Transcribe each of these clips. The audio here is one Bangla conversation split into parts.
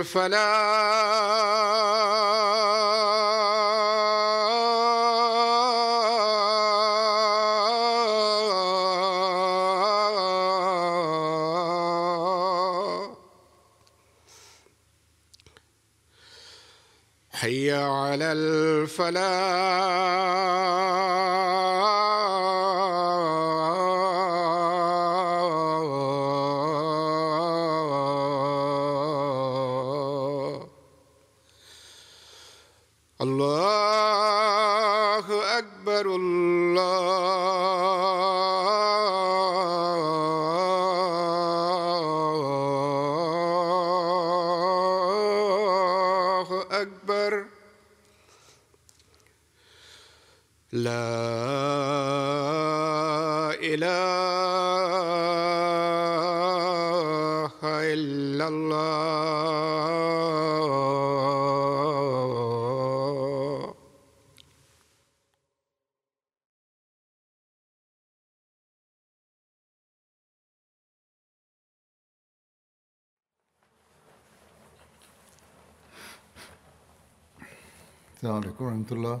الفلاح حي على الفلاح. الله أكبر الله. rahmetullah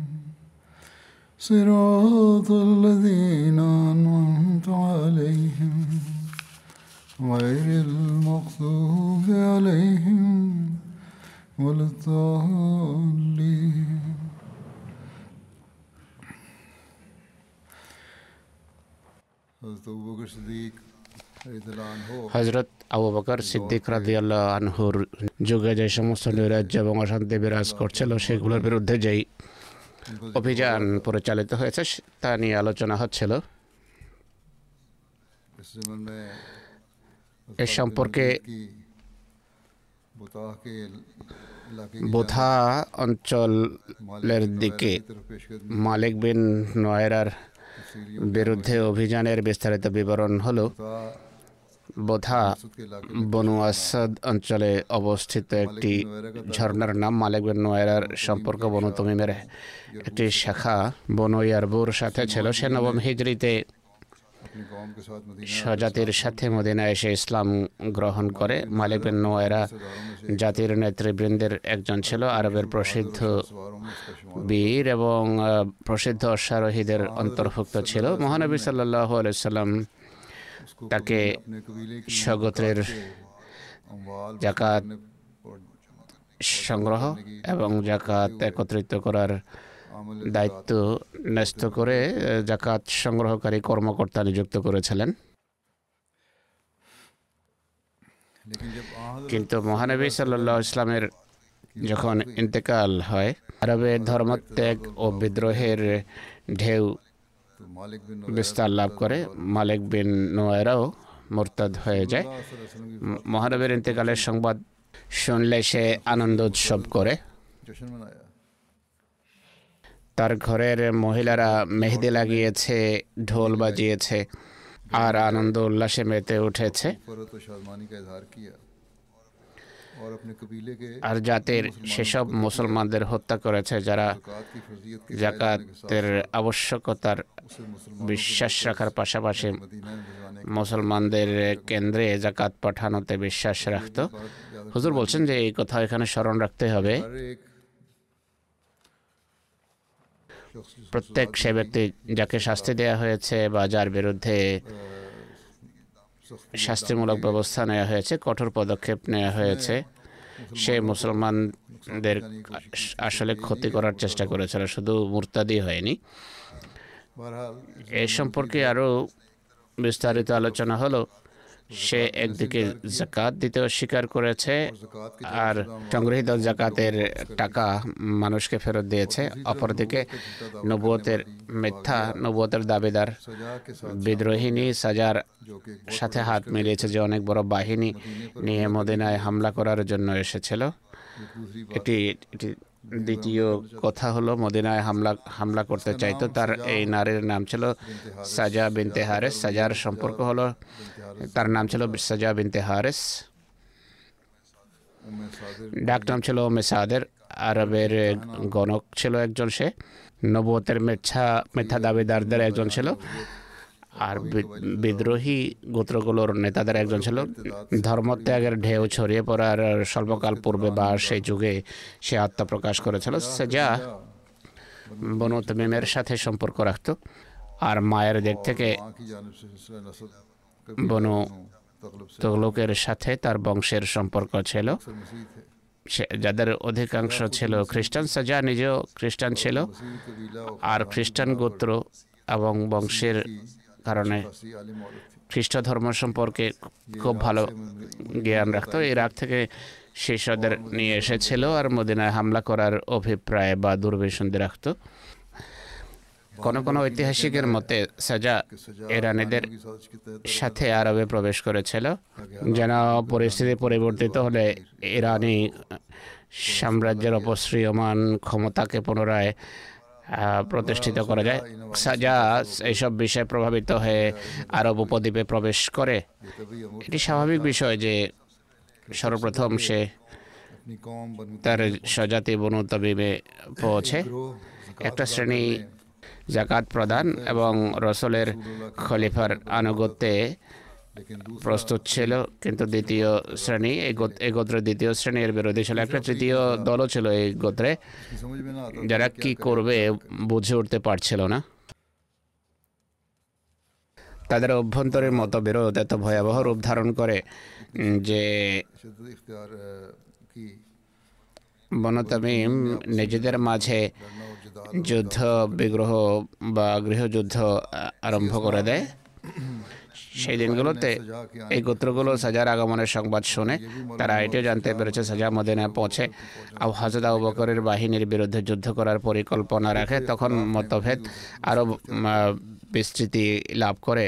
صراط الذين أنعمت عليهم غير المغضوب عليهم ولا الضالين. হজরত আবু বকর সিদ্দিক রাজি আল্লাহ আনহুর যুগে যে সমস্ত নৈরাজ্য এবং অশান্তি বিরাজ করছিল সেগুলোর বিরুদ্ধে যেই অভিযান পরিচালিত হয়েছে, তা নিয়ে আলোচনা হচ্ছিল। এ সম্পর্কে বোথা অঞ্চলের দিকে মালিক বিন নয়রার বিরুদ্ধে অভিযানের বিস্তারিত বিবরণ হলো। বোধা বনু আসাদ অঞ্চলে অবস্থিত একটি ঝর্ণার নাম মালিক বিন নোয়ারার সম্পর্ক বনু তমিমের। একটি শাখা বনু ইয়ারবুর সাথে ছিল। সে নবম হিজড়িতে স্বজাতির সাথে মদিনা এসে ইসলাম গ্রহণ করে। মালিক বিন নোয়ারা জাতির নেতৃবৃন্দের একজন ছিল, আরবের প্রসিদ্ধ বীর এবং প্রসিদ্ধ অশ্বারোহীদের অন্তর্ভুক্ত ছিল। মহানবী সাল্লাহ আলাইসাল্লাম তাকে স্বগোত্রের জাকাত সংগ্রহ এবং জাকাত একত্রিত করার দায়িত্ব ন্যস্ত করে জাকাত সংগ্রহকারী কর্মকর্তা নিযুক্ত করেছিলেন। কিন্তু মহানবী সাল্লাহ ইসলামের যখন ইন্তেকাল হয় আরবে ধর্মত্যাগ ও বিদ্রোহের ঢেউ বিস্তার লাভ করে মালিক বিন নোয়েরাও মোরতাদ হয়ে যায়। মহানবীর ইন্তেকালের সংবাদ শুনলে সে আনন্দ উৎসব করে। তার ঘরের মহিলারা মেহেদি লাগিয়েছে ঢোল বাজিয়েছে আর আনন্দ উল্লাসে মেতে উঠেছে। আর জাতির সেসব মুসলমানদের হত্যা করেছে যারা জাকাতের আবশ্যকতার বিশ্বাস রাখার পাশাপাশি মুসলমানদের কেন্দ্রে জাকাত পাঠানোতে বিশ্বাস রাখত। হুজুর বলছেন যে এই কথা এখানে স্মরণ রাখতে হবে। প্রত্যেক সে ব্যক্তি যাকে শাস্তি দেয়া হয়েছে বা যার বিরুদ্ধে শাস্তিমূলক ব্যবস্থা নেওয়া হয়েছে কঠোর পদক্ষেপ নেওয়া হয়েছে। সে মুসলমানদের আসলে ক্ষতি করার চেষ্টা করেছিল শুধু মুরতাদি হয়নি। এ সম্পর্কে আরও বিস্তারিত আলোচনা হলো। সে একদিকে জাকাত দিতে অস্বীকার করেছে আর সংগৃহীত জাকাতের টাকা মানুষকে ফেরত দিয়েছে। অপরদিকে নবুয়তের মিথ্যা, নবুয়তের দাবিদার বিদ্রোহিনী সাজার সাথে হাত মিলিয়েছে যে অনেক বড় বাহিনী নিয়ে মদিনায় হামলা করার জন্য এসেছিল। এটি এটি দ্বিতীয় কথা হলো মদিনায় হামলা হামলা করতে চাইতো তার এই নারীর নাম ছিল সাজা বিনতে হারেস। সাজার সম্পর্ক হলো তার নাম ছিল সাজা বিনতে হারেস। ডাক নাম ছিল মেসাদের আরবের গণক ছিল একজন সে। নবতের মেথা মিথ্যা দাবিদারদের একজন ছিল। আর বিদ্রোহী গোত্রগুলোর নেতাদের একজন ছিল ধর্মত্যাগের ঢেউ ছড়িয়ে পড়ার স্বল্পকাল পূর্বে বা সেই যুগে সে আত্মপ্রকাশ করেছিল। সে যা বনু মেমের সাথে সম্পর্ক রাখত। আর মায়ের দিক থেকে বনু তগলুকের সাথে তার বংশের সম্পর্ক ছিল। যাদের অধিকাংশ ছিল খ্রিস্টান সাজা নিজেও খ্রিস্টান ছিল। আর খ্রিস্টান গোত্র এবং বংশের কারণে খ্রিস্ট ধর্ম সম্পর্কে খুব ভালো জ্ঞান রাখতো। ইরাক থেকে শিষ্যদের নিয়ে এসেছিল আর মদিনায় হামলা করার অভিপ্রায় বা দুর্বেশন্দি রাখত। কোনো কোনো ঐতিহাসিকের মতে সাজা ইরানিদের সাথে আরবে প্রবেশ করেছিল, যেন পরিস্থিতি পরিবর্তিত হলে ইরানি সাম্রাজ্যের অপশ্রীয়মান ক্ষমতাকে পুনরায় প্রতিষ্ঠিত করা যায়। যা এইসব বিষয়ে প্রভাবিত হয়ে আরব উপদ্বীপে প্রবেশ করে। এটি স্বাভাবিক বিষয় যে সর্বপ্রথম সে তার স্বজাতি বনুতবিবে পৌঁছে। একটা শ্রেণি জাকাত প্রদান এবং রসলের খলিফার আনুগত্যে প্রস্তুত ছিল কিন্তু দ্বিতীয় শ্রেণি এই গোত্রে দ্বিতীয় শ্রেণির বিরোধী ছিল একটা তৃতীয় দলও ছিল এই গোত্রে যারা কি করবে বুঝে উঠতে পারছিল না তাদের অভ্যন্তরের মতবিরোধ এত ভয়াবহ রূপ ধারণ করে যে বনতামিম নিজেদের মাঝে যুদ্ধ বিগ্রহ বা গৃহযুদ্ধ আরম্ভ করে দেয় সেই দিনগুলোতে এই গোত্রগুলো সাজার আগমনের সংবাদ শুনে তারা এটিও জানতে পেরেছে, সাজা মদিনায় পৌঁছে আবু হাজরত আবু বকরের বাহিনীর বিরুদ্ধে যুদ্ধ করার পরিকল্পনা রাখে। তখন মতভেদ আরও বিস্তৃতি লাভ করে।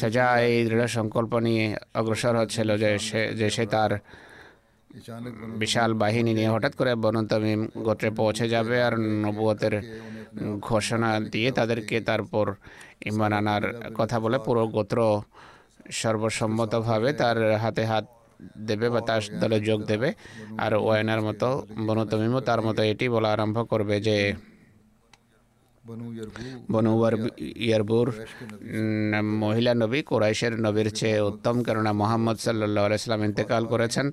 সাজা এই দৃঢ় সংকল্প নিয়ে অগ্রসর হচ্ছিল যে সে যে সে তার বিশাল বাহিনী নিয়ে হঠাৎ করে বনতামিম গোত্রে পৌঁছে যাবে আর নবুয়তের ঘোষণা দিয়ে তাদেরকে তারপর ইমান আনার কথা বলে পুরো গোত্র সর্বসম্মতভাবে তার হাতে হাত দেবে বা তার দলে যোগ দেবে। আর ওয়ানার মতো বনু তার মতো এটি বলা আরম্ভ করবে যে ইয়ারবুর মহিলা নবী কোরাইশের নবীর চেয়ে উত্তম কেননা মোহাম্মদ সাল্লাহ আলাইসালাম ইন্তেকাল করেছেন।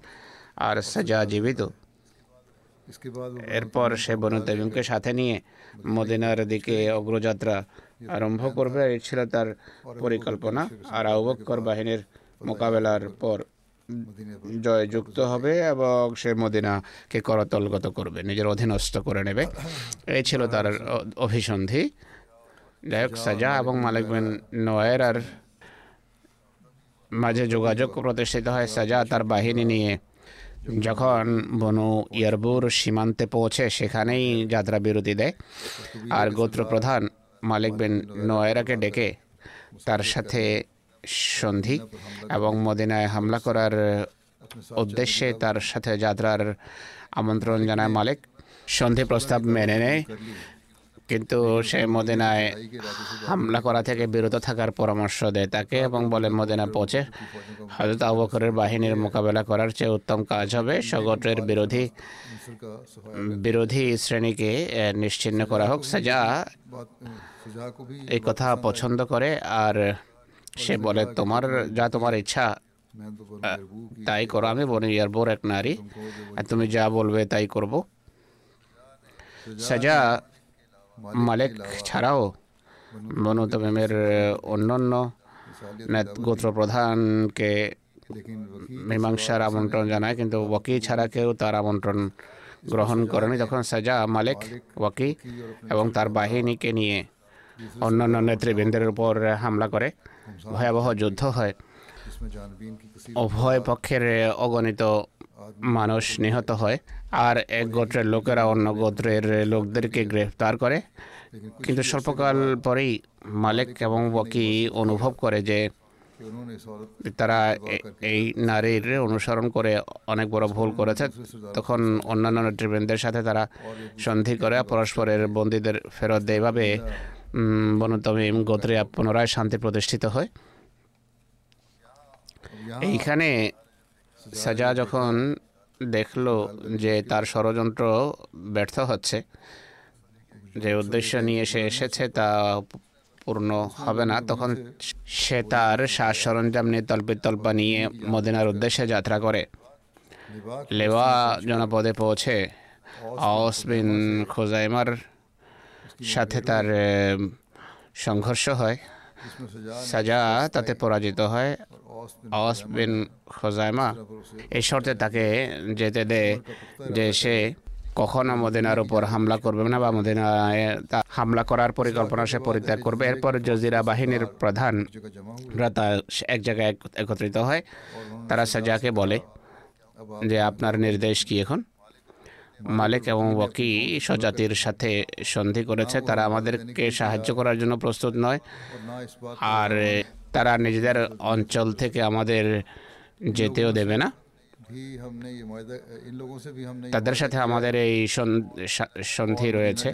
আর সাজা জীবিত। এরপর সে বনু তাইমকে সাথে নিয়ে মদিনার দিকে অগ্রযাত্রা আরম্ভ করবে, এই ছিল তার পরিকল্পনা। আর আউবক্কর বাহিনীর মোকাবেলার পর জয় যুক্ত হবে এবং সে মদিনাকে করতলগত করবে, নিজের অধীনস্থ করে নেবে। এই ছিল তার অভিসন্ধি। যাই হোক, সাজা এবং মালিক বিন নয়ের আর মাঝে যোগাযোগ প্রতিষ্ঠিত হয়। সাজা তার বাহিনী নিয়ে যখন বনু ইয়ারবুর সীমান্তে পৌঁছে সেখানেই যাত্রা বিরতি দেয়। আর গোত্র প্রধান মালিক বিন নোয়েরাকে ডেকে তার সাথে সন্ধি এবং মদিনায় হামলা করার উদ্দেশ্যে তার সাথে যাত্রার আমন্ত্রণ জানায় মালিক। সন্ধি প্রস্তাব মেনে নেয় কিন্তু সে মদিনায় হামলা করা থেকে বিরত থাকার পরামর্শ দেয় তাকে এবং বলে মদিনা পৌঁছে হজরত আবকরের বাহিনীর মোকাবেলা করার চেয়ে উত্তম কাজ হবে। সগটের বিরোধী বিরোধী শ্রেণীকে নিশ্চিন্ন করা হোক সাজা এই কথা পছন্দ করে আর সে বলে তোমার যা তোমার ইচ্ছা তাই করো। আমি বনি ইয়ারবোর এক নারী তুমি যা বলবে তাই করব। সাজা মালেক ছাড়াও বনু তমিমের অন্যান্য গোত্র প্রধানকে মীমাংসার আমন্ত্রণ জানায়, কিন্তু ওয়াকি ছাড়া কেউ তার আমন্ত্রণ গ্রহণ করেনি। তখন সাজা মালেক, ওয়াকি এবং তার বাহিনীকে নিয়ে অন্যান্য নেতৃবৃন্দের উপর হামলা করে, ভয়াবহ যুদ্ধ হয়। উভয় পক্ষের অগণিত মানুষ নিহত হয়। আর এক গোত্রের লোকেরা অন্য গোত্রের লোকদেরকে গ্রেফতার করে। কিন্তু স্বল্পকাল পরেই মালেক এবং বকি অনুভব করে যে তারা এই নারীর অনুসরণ করে অনেক বড় ভুল করেছে। তখন অন্যান্য নেতৃবৃন্দের সাথে তারা সন্ধি করে পরস্পরের বন্দীদের ফেরত দেয়। এভাবে বনতমিম গোত্রে পুনরায় শান্তি প্রতিষ্ঠিত হয়। এইখানে সাজা যখন দেখল যে তার ষড়যন্ত্র ব্যর্থ হচ্ছে, যে উদ্দেশ্য নিয়ে সে এসেছে তা পূর্ণ হবে না। তখন সে তার শ্বাস সরঞ্জাম নিয়ে তল্পে তল্পা নিয়ে মদিনার উদ্দেশ্যে যাত্রা করে। লেওয়া জনপদে পৌঁছে আওসবিন খোজাইমার সাথে তার সংঘর্ষ হয়। সাজা তাতে পরাজিত হয়। অস বিন খোজাইমা এই শর্তে তাকে যেতে দেয় যে সে কখনো মদিনার উপর হামলা করবে না বা মদিনায় হামলা করার পরিকল্পনা সে পরিত্যাগ করবে। এরপর জজিরা বাহিনীর প্রধান তা এক জায়গায় একত্রিত হয়। তারা সাজাকে বলে যে, আপনার নির্দেশ কি এখন? মালিক এবং ওয়াকি স্বজাতির সাথে সন্ধি করেছে। তারা আমাদেরকে সাহায্য করার জন্য প্রস্তুত নয়। আর তারা নিজেদের অঞ্চল থেকে আমাদের যেতেও দেবে না। তাদের সাথে আমাদের এই সন্ধি রয়েছে।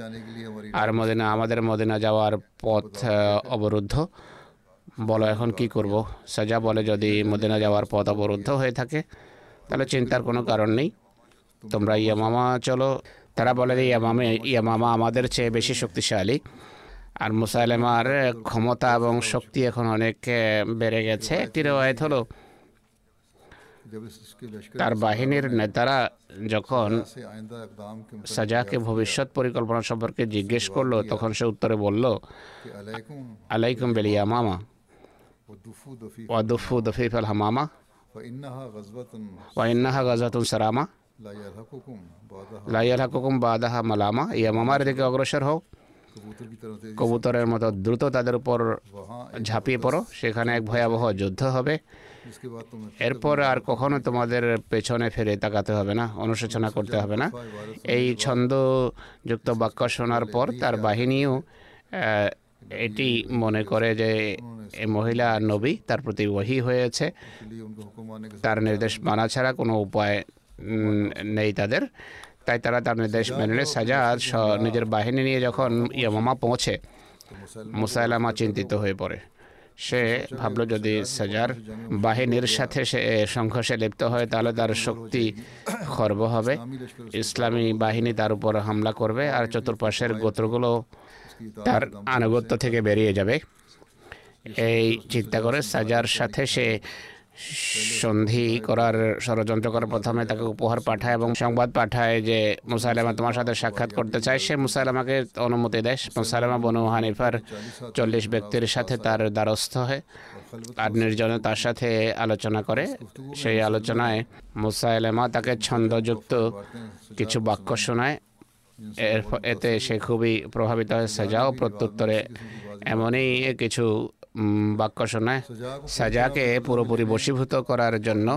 আর মদিনা, আমাদের মদিনা যাওয়ার পথ অবরুদ্ধ। বলো, এখন কি করব? সাজা বলে যদি মদিনা যাওয়ার পথ অবরুদ্ধ হয়ে থাকে, তাহলে চিন্তার কোনো কারণ নেই। তোমরা ইয়ামামা চলো। তারা বলে যে ইয়ামামে ইয়ামামা আমাদের চেয়ে বেশি শক্তিশালী। আর মুসাইলেমার ক্ষমতা এবং শক্তি এখন অনেক বেড়ে গেছে। একটি রেওয়ায়ত হলো তার বাহিনীর নেতারা যখন সাজাকে ভবিষ্যৎ পরিকল্পনা সম্পর্কে জিজ্ঞেস করল তখন সে উত্তরে বলল আলাইকুম বেলিয়া মামা ওয়াদুফু দফিফ আল হামামা। ওয়াইন্নাহা গাজাতুন সারামা। লাইয়াল হাকুকুম বাদাহা মালামা ইয়ামামার দিকে অগ্রসর হও কবুতরের মতো দ্রুত তাদের উপর ঝাঁপিয়ে পড়ো সেখানে এক ভয়াবহ যুদ্ধ হবে এরপর আর কখনো তোমাদের পেছনে ফিরে তাকাতে হবে না অনুশোচনা করতে হবে না এই ছন্দযুক্ত বাক্য শোনার পর তার বাহিনীও এটি মনে করে যে মহিলা নবী তার প্রতি ওহি হয়েছে তার নির্দেশ মানা ছাড়া কোনো উপায় নেই তাদের। তাই তারা তার নির্দেশ মেনে নেয় সাজাদ নিজের বাহিনী নিয়ে যখন ইয়ামামা পৌঁছে মুসাইলামা চিন্তিত হয়ে পড়ে। সে ভাবলো যদি সাজার বাহিনীর সাথে সে সংঘর্ষে লিপ্ত হয় তাহলে তার শক্তি খর্ব হবে। ইসলামী বাহিনী তার উপর হামলা করবে আর চতুর্পাশের গোত্রগুলো তার আনুগত্য থেকে বেরিয়ে যাবে। এই চিন্তা করে সাজার সাথে সে সন্ধি করার ষড়যন্ত্র করে প্রথমে তাকে উপহার পাঠায় এবং সংবাদ পাঠায় যে মুসাইলামা তোমার সাথে সাক্ষাৎ করতে চায়। সে মুসাইলামাকে অনুমতি দেয়। মুসাইলামা বনু হানিফার চল্লিশ ব্যক্তির সাথে তার দ্বারস্থ হয়। আর নির্জনে তার সাথে আলোচনা করে। সেই আলোচনায় মুসাইলামা তাকে ছন্দযুক্ত কিছু বাক্য শোনায়। এর এতে সে খুবই প্রভাবিত হয়। সাজাও প্রত্যুত্তরে এমনই কিছু উম, বাক্য শোনায় সাজাকে পুরোপুরি বশীভূত করার জন্য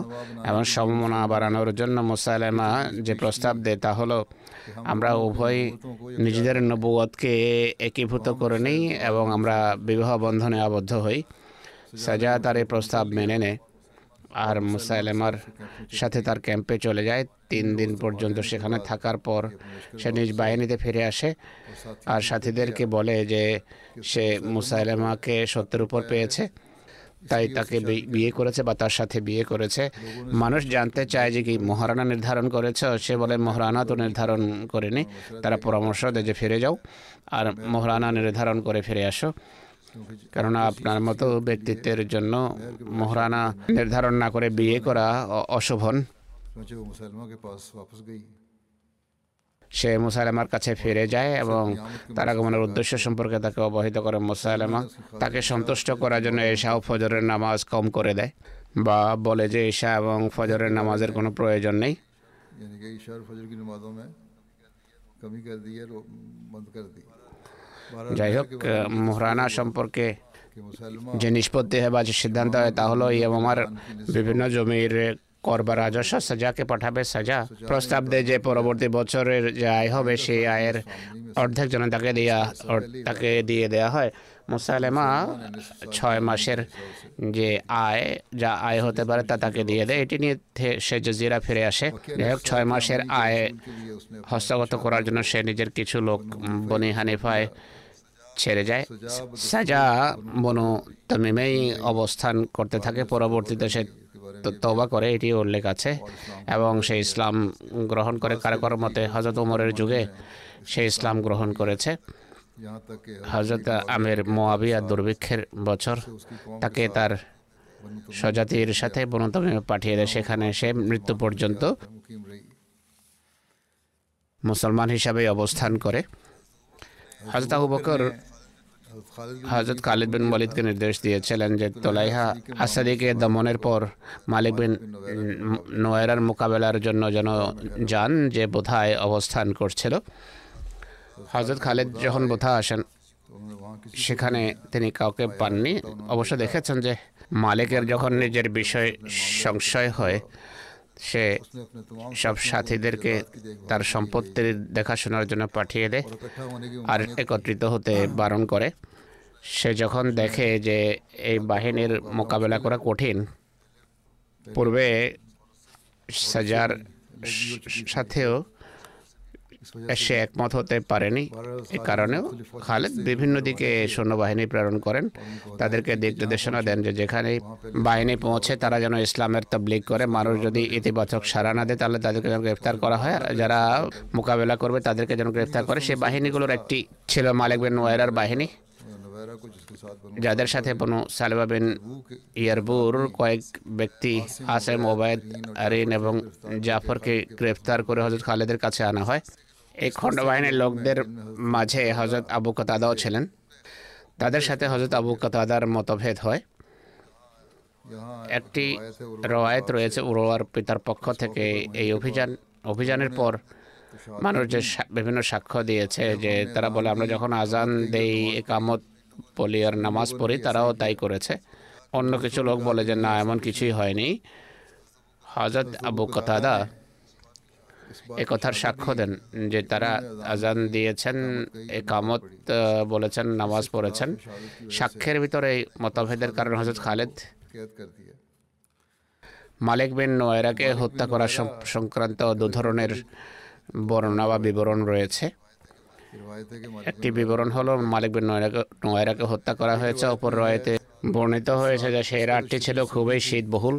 এবং সমমনা বাড়ানোর জন্য মুসাইলামা যে প্রস্তাব দেয় তা হলো আমরা উভয় নিজেদের নবুয়তকে একীভূত করে নিই এবং আমরা বিবাহ বন্ধনে আবদ্ধ হই। সাজা তার এই প্রস্তাব মেনে নেয় আর মুসাইলেমার সাথে তার ক্যাম্পে চলে যায়। তিন দিন পর্যন্ত সেখানে থাকার পর সে নিজ বাহিনীতে ফিরে আসে আর সাথীদেরকে বলে যে সে মুসাইলেমাকে সত্যের উপর পেয়েছে তাই তাকে বিয়ে করেছে বা তার সাথে বিয়ে করেছে। মানুষ জানতে চায় যে কি মহারানা নির্ধারণ করেছে সে বলে মহারানা তো নির্ধারণ করেনি তারা পরামর্শ দেয় যে ফিরে যাও আর মহারানা নির্ধারণ করে ফিরে আসো। কেননা আপনার মতো ব্যক্তিত্বের জন্য মহারানা নির্ধারণ না করে বিয়ে করা অশোভন। সে মুসালেমার কাছে ফিরে যায় এবং তার আগমনের উদ্দেশ্য সম্পর্কে তাকে অবহিত করে মুসাইলামা তাকে সন্তুষ্ট করার জন্য এশা ও ফজরের নামাজ কম করে দেয় বা বলে যে এশা এবং ফজরের নামাজের কোনো প্রয়োজন নেই। কমি কর দিয়ে বন্ধ কর দিয়ে যাই হোক মোহরানা সম্পর্কে যে নিষ্পত্তি হবার যে সিদ্ধান্ত হয় তা হলো আমার বিভিন্ন জমির কর বা রাজস্ব সাজাকে পাঠাবে সাজা প্রস্তাব দেয় যে পরবর্তী বছরের যে আয় হবে সেই আয়ের অর্ধেক জনতাকে দেওয়া তাকে দিয়ে দেওয়া হয়। মুসালেমা ছয় মাসের যে আয় যা আয় হতে পারে তা তাকে দিয়ে দেয় এটি নিয়ে সে জজিরা ফিরে আসে। যাই হোক ছয় মাসের আয় হস্তগত করার জন্য সে নিজের কিছু লোক বনি হানিফায় ছেড়ে যায়। সাজা বনু তামিমেই অবস্থান করতে থাকে। পরবর্তীতে সে তবা করে, এটি উল্লেখ আছে। এবং সে ইসলাম গ্রহণ করে। কারও মতে হজরত ওমরের যুগে সে ইসলাম গ্রহণ করেছে। হজরত আমের মোয়াবিয়া দুর্ভিক্ষের বছর তাকে তার স্বজাতির সাথে বনতমে পাঠিয়ে দেয়। সেখানে সে মৃত্যু পর্যন্ত মুসলমান হিসাবে অবস্থান করে। হজরত আবু বকর হজরত খালিদ বিন ওয়ালিদকে নির্দেশ দিয়েছিলেন যে তোলাইহা আসাদিকে দমনের পর মালিক বিন নোয়েরার মোকাবেলার জন্য যেন যান, যে বোধায় অবস্থান করছিল। হজরত খালিদ যখন বোথা আসেন, সেখানে তিনি কাউকে পাননি। অবশ্য দেখেছেন যে মালিকের যখন নিজের বিষয় সংশয় হয় সে সব সাথীদেরকে তার সম্পত্তির দেখাশোনার জন্য পাঠিয়ে দেয় আর একত্রিত হতে বারণ করে। সে যখন দেখে যে এই বাহিনীর মোকাবেলা করা কঠিন, পূর্বে সাজার সাথেও সে একমত হতে পারেনি এ কারণেও খালেদ বিভিন্ন দিকে সৈন্যবাহিনী প্রেরণ করেন তাদেরকে দিক নির্দেশনা দেন যে যেখানে বাহিনী পৌঁছে তারা যেন ইসলামের তবলিগ করে মানুষ যদি ইতিবাচক সারা না দেয় তাহলে তাদেরকে যেন গ্রেফতার করা হয় আর যারা মোকাবেলা করবে তাদেরকে যেন গ্রেফতার করে সেই বাহিনীগুলোর একটি ছিল মালিক বিন ওয়ারার বাহিনী যাদের সাথে কোনো সালেবা বিন ইয়ারবুর কয়েক ব্যক্তি আসেম ওবায়দ আরিন এবং জাফরকে গ্রেফতার করে হজরত খালেদের কাছে আনা হয় এই খণ্ডবাহিনীর লোকদের মাঝে হজরত আবু কতাদাও ছিলেন। তাদের সাথে হজরত আবু কতাদার মতভেদ হয়। একটি রওয়ায়ত রয়েছে উরোয়ার পিতার পক্ষ থেকে এই অভিযান। অভিযানের পর মানুষ যে বিভিন্ন সাক্ষ্য দিয়েছে যে তারা বলে আমরা যখন আজান দেই একামত বলি আর নামাজ পড়ি তারাও তাই করেছে। অন্য কিছু লোক বলে যে না এমন কিছুই হয়নি। হজরত আবু কতাদা কথার সাক্ষ্য দেন যে তারা আজান দিয়েছেন একামত বলেছেন, নামাজ পড়েছেন। সাক্ষ্যের ভিতরে এই মতভেদের কারণ হজরত খালেদ। মালিক বিন নোয়েরাকে হত্যা করা সংক্রান্ত দু ধরনের বর্ণনা বা বিবরণ রয়েছে। একটি বিবরণ হলো মালিক বিন নোয়েরাকে নোয়েরাকে হত্যা করা হয়েছে। অপর রয়েতে বর্ণিত হয়েছে যে সেই রাতটি ছিল খুবই শীতবহুল,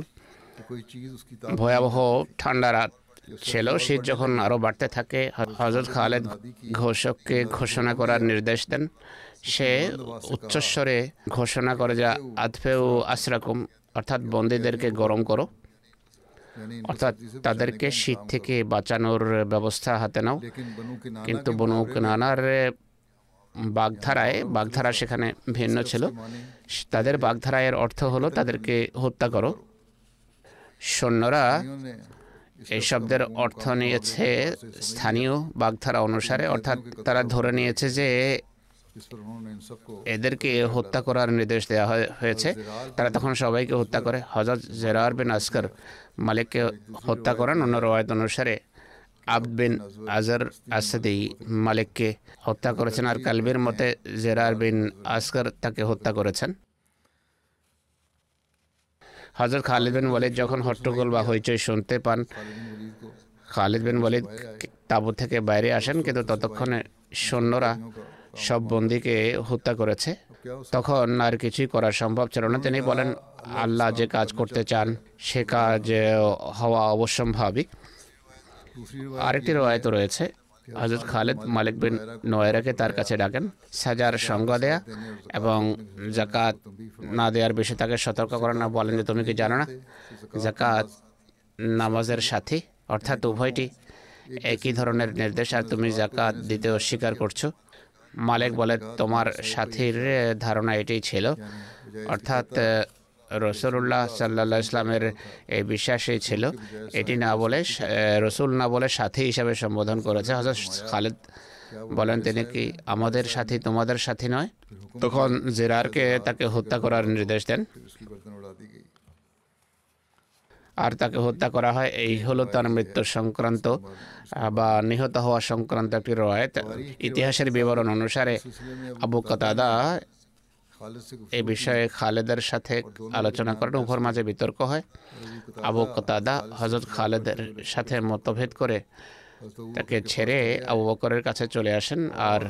ভয়াবহ ঠান্ডা রাত। ছিল, শীত যখন আরও বাড়তে থাকে হজরত খালেদ ঘোষককে ঘোষণা করার নির্দেশ দেন। সে উচ্চস্বরে ঘোষণা করে যা আধফে ও আশরাকুম অর্থাৎ বন্দীদেরকে গরম করো। অর্থাৎ তাদেরকে শীত থেকে বাঁচানোর ব্যবস্থা হাতে নাও। কিন্তু বনু নানার বাগধারায়, বাগধারা সেখানে ভিন্ন ছিল। তাদের বাগধারায়ের অর্থ হলো, তাদেরকে হত্যা করো। সৈন্যরা এই শব্দের অর্থ নিয়েছে স্থানীয় বাগধারা অনুসারে, অর্থাৎ তারা ধরে নিয়েছে যে এদেরকে হত্যা করার নির্দেশ দেওয়া হয়েছে। তারা তখন সবাইকে হত্যা করে। হজরত জেরার বিন আসকর মালিককে হত্যা করেন। অন্য রায়ত অনুসারে আব্দ বিন আজর আসাদি মালিককে হত্যা করেছেন আর কালবির মতে জেরার বিন আসকর তাকে হত্যা করেছেন। হজরত খালিদ বিন ওয়ালিদ যখন হট্টগোল বা হইচই শুনতে পান, খালিদ বিন ওয়ালিদ তাঁবু থেকে বাইরে আসেন, কিন্তু ততক্ষণে সৈন্যরা সব বন্দিকে হত্যা করেছে। তখন আর কিছুই করা সম্ভব ছিল না। তিনি বলেন, আল্লাহ যে কাজ করতে চান, সে কাজ হওয়া অবশ্যম্ভাবী। আরেকটি রয়ায়ত রয়েছে হজরত খালেদ মালিক বিন নোয়েরাকে তার কাছে ডাকেন। সাজার সঙ্গ দেয়া এবং জাকাত না দেওয়ার বিষয়ে তাকে সতর্ক করেন না। বলেন যে তুমি কি জানো না? জাকাত নামাজের সাথী। অর্থাৎ উভয়টি একই ধরনের নির্দেশ। আর তুমি জাকাত দিতে অস্বীকার করছ? মালিক বলে তোমার সাথীর ধারণা এটাই ছিল। অর্থাৎ রসুল্লাহ সাল্লা ইসলামের এই বিশ্বাসই ছিল। এটি না বলে রসুল না বলে সাথী হিসাবে সম্বোধন করেছে। হজরত খালেদ বলেন, তিনি কি আমাদের সাথী, তোমাদের সাথী নয়? তখন জেরারকে তাকে হত্যা করার নির্দেশ দেন। আর তাকে হত্যা করা হয়, এই হলো তার মৃত্যু সংক্রান্ত বা নিহত হওয়া সংক্রান্ত একটি রয়েত। ইতিহাসের বিবরণ অনুসারে আবু কাতাদা এ বিষয়ে খালেদের সাথে আলোচনা করেন উভর মাঝে বিতর্ক হয়। আবু কতাদা হজরত খালেদের সাথে মতভেদ করে তাকে ছেড়ে আবু বকরের কাছে চলে আসেন আর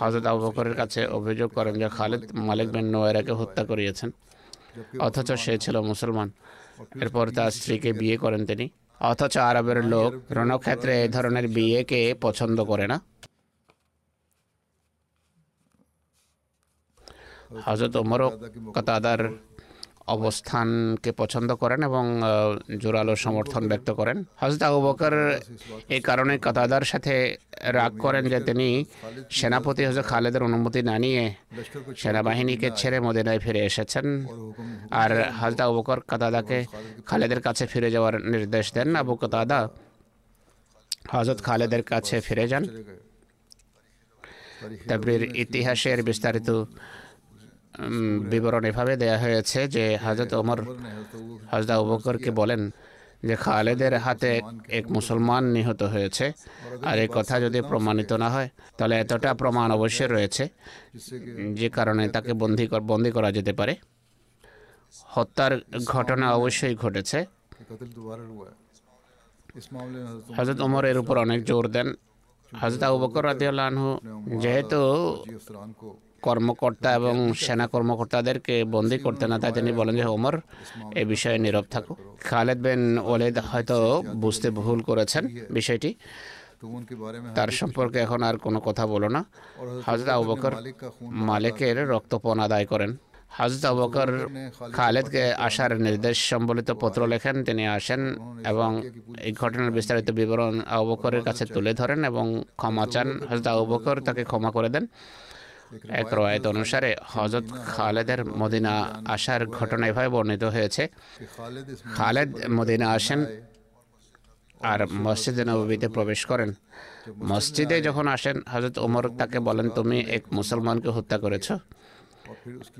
হজরত আবু বকরের কাছে অভিযোগ করেন যে খালেদ মালিক বিন নোয়েরাকে হত্যা করিয়েছেন, অথচ সে ছিল মুসলমান। এরপর তার স্ত্রীকে বিয়ে করেন তিনি। অথচ আরবের লোক রণক্ষেত্রে এ ধরনের বিয়েকে পছন্দ করে না। হজরত ওমরও কাতাদার অবস্থানকে পছন্দ করেন এবং জোরালো সমর্থন ব্যক্ত করেন। হজরত আবু বকর এই কারণে কাতাদার সাথে রাগ করেন যে তিনি সেনাপতি হজরত খালেদের অনুমতি না নিয়ে সেনাবাহিনীকে ছেড়ে মদিনায় ফিরে এসেছেন। আর হজরত আবু বকর কাতাদাকে খালেদের কাছে ফিরে যাওয়ার নির্দেশ দেন। আবু কাতাদা হজরত খালেদের কাছে ফিরে যান। তাবরির ইতিহাসের বিস্তারিত বিবরণ এভাবে দেয়া হয়েছে যে হাজরত ওমর হজরত উবকরকে বলেন যে খালেদের হাতে এক মুসলমান নিহত হয়েছে। আর এই কথা যদি প্রমাণিত না হয় তাহলে এতটা প্রমাণ অবশ্যই রয়েছে। যে কারণে তাকে বন্দি বন্দি করা যেতে পারে। হত্যার ঘটনা অবশ্যই ঘটেছে। হজরত ওমর এর উপর অনেক জোর দেন। হজরত আবু বকর রাদিয়াল্লাহু যেহেতু কর্মকর্তা এবং সেনা কর্মকর্তাদেরকে বন্দি করতে না তাই তিনি বলেন যে ওমর এ বিষয়ে নীরব থাকো। খালেদ বেন ওলেদ হয়তো বুঝতে ভুল করেছেন বিষয়টি। তার সম্পর্কে এখন আর কোনো কথা বলো না। হজরত আবকর মালিকের রক্তপণ আদায় করেন। হজরত আবকর খালেদকে আসার নির্দেশ সম্বলিত পত্র লেখেন তিনি আসেন এবং এই ঘটনার বিস্তারিত বিবরণ আবকরের কাছে তুলে ধরেন এবং ক্ষমা চান। হজরত আবকর তাকে ক্ষমা করে দেন। এক রয়েত অনুসারে হজরত খালেদের মদিনা আসার ঘটনা এভাবে বর্ণিত হয়েছে। খালেদ মদিনা আসেন আর মসজিদে নবীতে প্রবেশ করেন। মসজিদে যখন আসেন হজরত ওমর তাকে বলেন তুমি এক মুসলমানকে হত্যা করেছ?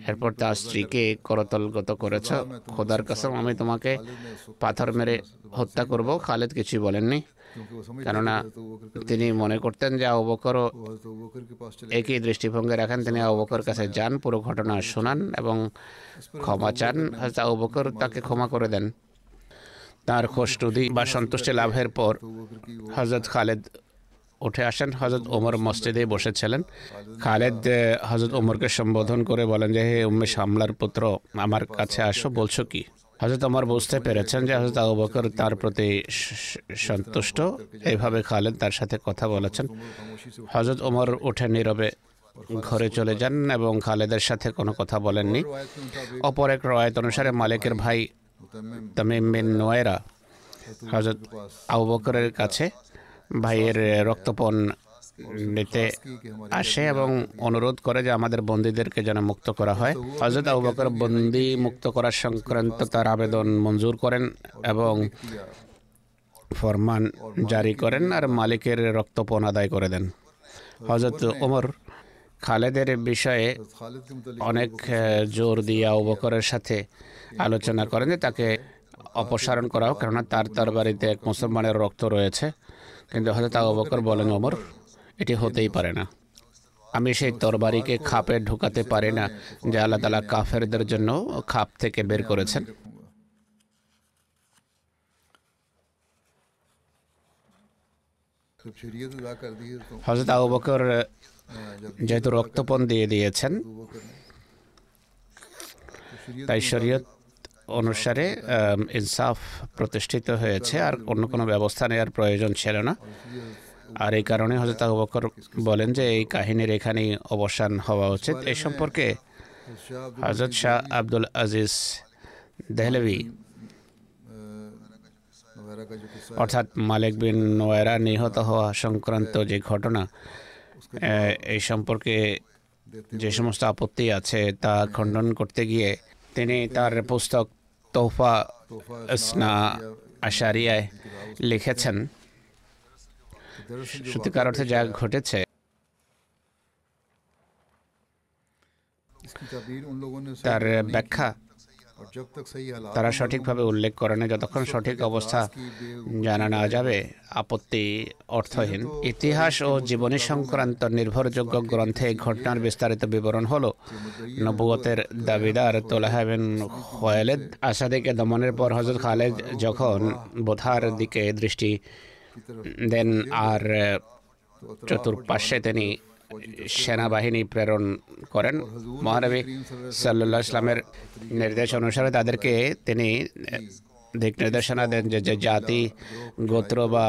এরপর তার স্ত্রীকে করতলগত করেছ। খোদার কাসম আমি তোমাকে পাথর মেরে হত্যা করব। খালেদ কিছুই বলেননি। কেননা তিনি মনে করতেন যে অবকর একই দৃষ্টিভঙ্গি রাখেন তিনি অবকর কাছে যান পুরো ঘটনা শোনান এবং ক্ষমা চান তা অবকর তাকে ক্ষমা করে দেন তার খোশনুদি বা সন্তুষ্টি লাভের পর হজরত খালেদ উঠে আসেন হজরত ওমর মসজিদে বসেছিলেন খালেদ হজরত ওমরকে সম্বোধন করে বলেন যে হে উম্মেশ হামলার পুত্র আমার কাছে আসো বলছো কি হজরত আমার বুঝতে পেরেছেন যে হজরত আবু বকর তার প্রতি সন্তুষ্ট। এইভাবে খালেদ তার সাথে কথা বলেছেন। হজরত ওমর উঠে নীরবে ঘরে চলে যান এবং খালেদের সাথে কোনো কথা বলেননি। অপর এক রয়েত অনুসারে মালিকের ভাই তামিম মিন নোয়েরা হজরত আবু বকরের কাছে ভাইয়ের রক্তপণ নিতে আসে এবং অনুরোধ করে যে আমাদের বন্দীদেরকে যেন মুক্ত করা হয়। হজরত আবু বকর বন্দি মুক্ত করার সংক্রান্ত তার আবেদন মঞ্জুর করেন এবং ফরমান জারি করেন আর মালিকের রক্তপণ আদায় করে দেন। হজরত ওমর খালেদের বিষয়ে অনেক জোর দিয়ে আবু বকরের সাথে আলোচনা করেন যে তাকে অপসারণ করা হোক, কেননা তার তরবারিতে এক মুসলমানের রক্ত রয়েছে। কিন্তু হজরত আবু বকর বলেন, ওমর এটি হতেই পারে না। আমি সেই তরবারিকে খাপে ঢোকাতে পারি না, যে আল্লাহ তালা কাফেরদের জন্য খাপ থেকে বের করেছেন। হজরত আবু বকর যেহেতু রক্তপণ দিয়ে দিয়েছেন, তাই শরীয়ত অনুসারে ইনসাফ প্রতিষ্ঠিত হয়েছে আর অন্য কোনো ব্যবস্থা নেওয়ার প্রয়োজন ছিল না। আর এই কারণে হজরত আবু বকর বলেন যে এই কাহিনীর এখানেই অবসান হওয়া উচিত। এ সম্পর্কে হজরত শাহ আব্দুল আজিজ দেহলভি, অর্থাৎ মালিক বিন নোয়েরা নিহত হওয়া সংক্রান্ত যে ঘটনা এই সম্পর্কে যে সমস্ত আপত্তি আছে তা খণ্ডন করতে গিয়ে তিনি তার পুস্তক তোহফা স্না আশারিয়ায় লিখেছেন। সত্যিকার অর্থে যা ঘটেছে। তার ব্যাখ্যা তারা সঠিকভাবে উল্লেখ করে না যতক্ষণ সঠিক অবস্থা জানা না যাবে আপত্তি অর্থহীন। ইতিহাস ও জীবনী সংক্রান্ত নির্ভরযোগ্য গ্রন্থে এই ঘটনার বিস্তারিত বিবরণ হল। নবুয়তের দাবিদার তোলাহাবেন খোয়ালেদ আসাদিকে দমনের পর হজরত খালেদ যখন বোধার দিকে দৃষ্টি দেন আর চতুর্পাশে তিনি সেনাবাহিনী প্রেরণ করেন। মহানবী সাল্লা ইসলামের নির্দেশ অনুসারে তাদেরকে তিনি দিক নির্দেশনা দেন যে যে জাতি গোত্র বা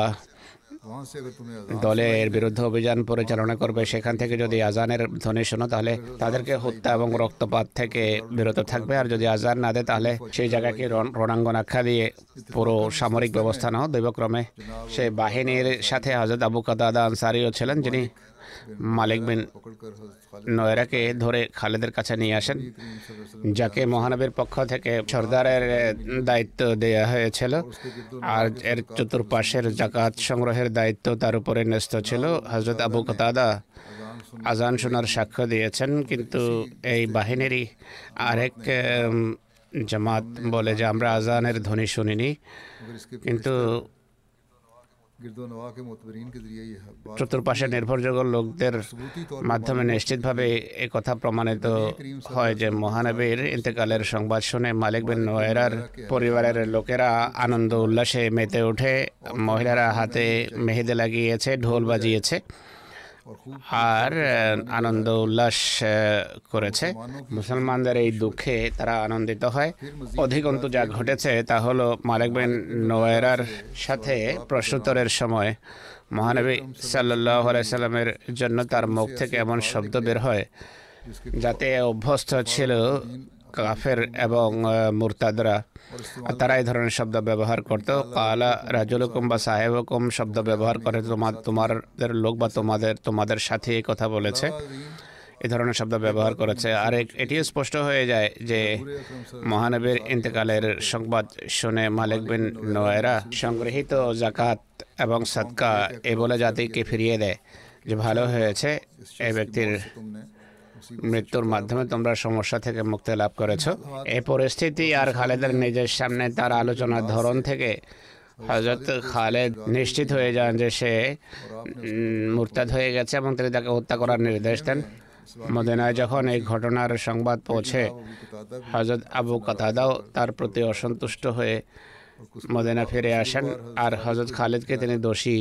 দলের বিরুদ্ধে অভিযান পরিচালনা করবে, সেখান থেকে যদি আজানের ধ্বনি শোনো, তাহলে তাদেরকে হত্যা এবং রক্তপাত থেকে বিরত থাকবে। আর যদি আজান না দেয়, তাহলে সেই জায়গাকে রণ- রণাঙ্গন আখ্যা দিয়ে পুরো সামরিক ব্যবস্থা নাও। দৈবক্রমে সেই বাহিনীর সাথে হজরত আবু কাদা আনসারিও ছিলেন, যিনি মালিক বিন নয়রাকে ধরে খালেদের কাছে নিয়ে আসেন, যাকে মহানবীর পক্ষ থেকে সর্দারের দায়িত্ব দেয়া হয়েছিল। আর এর চতুর্পাশের জাকাত সংগ্রহের দায়িত্ব তার উপরে ন্যস্ত ছিল। হজরত আবু কতাদা আজান শোনার সাক্ষ্য দিয়েছেন, কিন্তু এই বাহিনীরই আরেক জামাত বলে যে আমরা আজানের ধ্বনি শুনিনি। কিন্তু চতুর্পাশে নির্ভরযোগ্য লোকদের মাধ্যমে নিশ্চিতভাবে এ কথা প্রমাণিত হয় যে মহানবীর ইন্তেকালের সংবাদ শুনে মালিক বিন নোয়েরার পরিবারের লোকেরা আনন্দ উল্লাসে মেতে উঠে মহিলারা হাতে মেহেদে লাগিয়েছে, ঢোল বাজিয়েছে। আর আনন্দ, উল্লাস করেছে। মুসলমানদের এই দুঃখে তারা আনন্দিত হয়। অধিকন্তু যা ঘটেছে তা হলো মালিক বিন নোয়েরার সাথে প্রশ্নোত্তরের সময়। মহানবী সাল্লাহ আলাইসাল্লামের জন্য তার মুখ থেকে এমন শব্দ বের হয়, যাতে অভ্যস্ত ছিল কাফের এবং মুরতাদরা। আর তারা এই ধরনের শব্দ ব্যবহার করত। কালা রাজলকুম বা সাহেবকুম শব্দ ব্যবহার করে তোমার তোমাদের লোক বা তোমাদের তোমাদের সাথে এই কথা বলেছে। এ ধরনের শব্দ ব্যবহার করেছে। আর এটিও স্পষ্ট হয়ে যায় যে মহানবীর ইন্তেকালের সংবাদ শুনে মালিক বিন নোয়েরা সংগৃহীত জাকাত এবং সাদকা এ বলে জাতিকে ফিরিয়ে দেয়। যে ভালো হয়েছে এই ব্যক্তির মৃত্যুর মাধ্যমে তোমরা সমস্যা থেকে মুক্তি লাভ করেছ। এই পরিস্থিতি আর খালেদের নিজের সামনে তার আলোচনার ধরন থেকে হজরত খালেদ নিশ্চিত হয়ে যান যে সে মুরতাদ হয়ে গেছে এবং তিনি তাকে হত্যা করার নির্দেশ দেন। মদিনায় যখন এই ঘটনার সংবাদ পৌঁছে হজরত আবু কাতাদাও তার প্রতি অসন্তুষ্ট হয়ে মদিনা ফিরে আসেন আর হজরত খালিদকে তিনি দোষী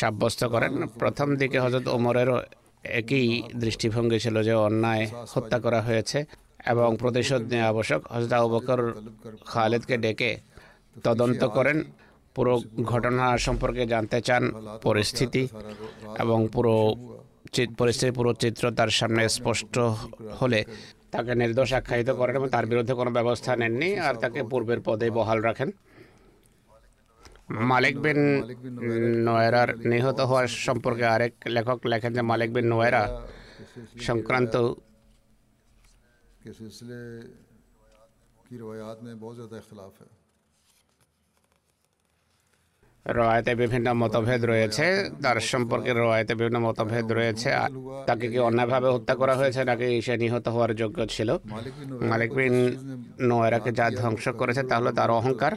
সাব্যস্ত করেন। প্রথম দিকে হজরত ওমরেরও একই দৃষ্টিভঙ্গি ছিল যে অন্যায় হত্যা করা হয়েছে এবং প্রতিশোধ নেওয়া আবশ্যক। হজরত আবু বকর খালিদকে ডেকে তদন্ত করেন। পুরো ঘটনা সম্পর্কে জানতে চান পরিস্থিতি এবং পুরো পরিস্থিতির পুরো চিত্র তার সামনে স্পষ্ট হলে তাকে নির্দোষ আখ্যায়িত করেন এবং তার বিরুদ্ধে কোনো ব্যবস্থা নেননি আর তাকে পূর্বের পদে বহাল রাখেন। মালিক বিন নোয়েরার নিহত হওয়ার সম্পর্কে আরেক লেখক লেখেন যে মালিক বিন নোয়েরা সংক্রান্ত রয়েতে বিভিন্ন মতভেদ রয়েছে। তার সম্পর্কে রয়েতে বিভিন্ন মতভেদ রয়েছে। তাকে কি অন্যায়ভাবে হত্যা করা হয়েছে নাকি সে নিহত হওয়ার যোগ্য ছিল? মালিক বিন নোয়েরাকে যা ধ্বংস করেছে তাহলে তার অহংকার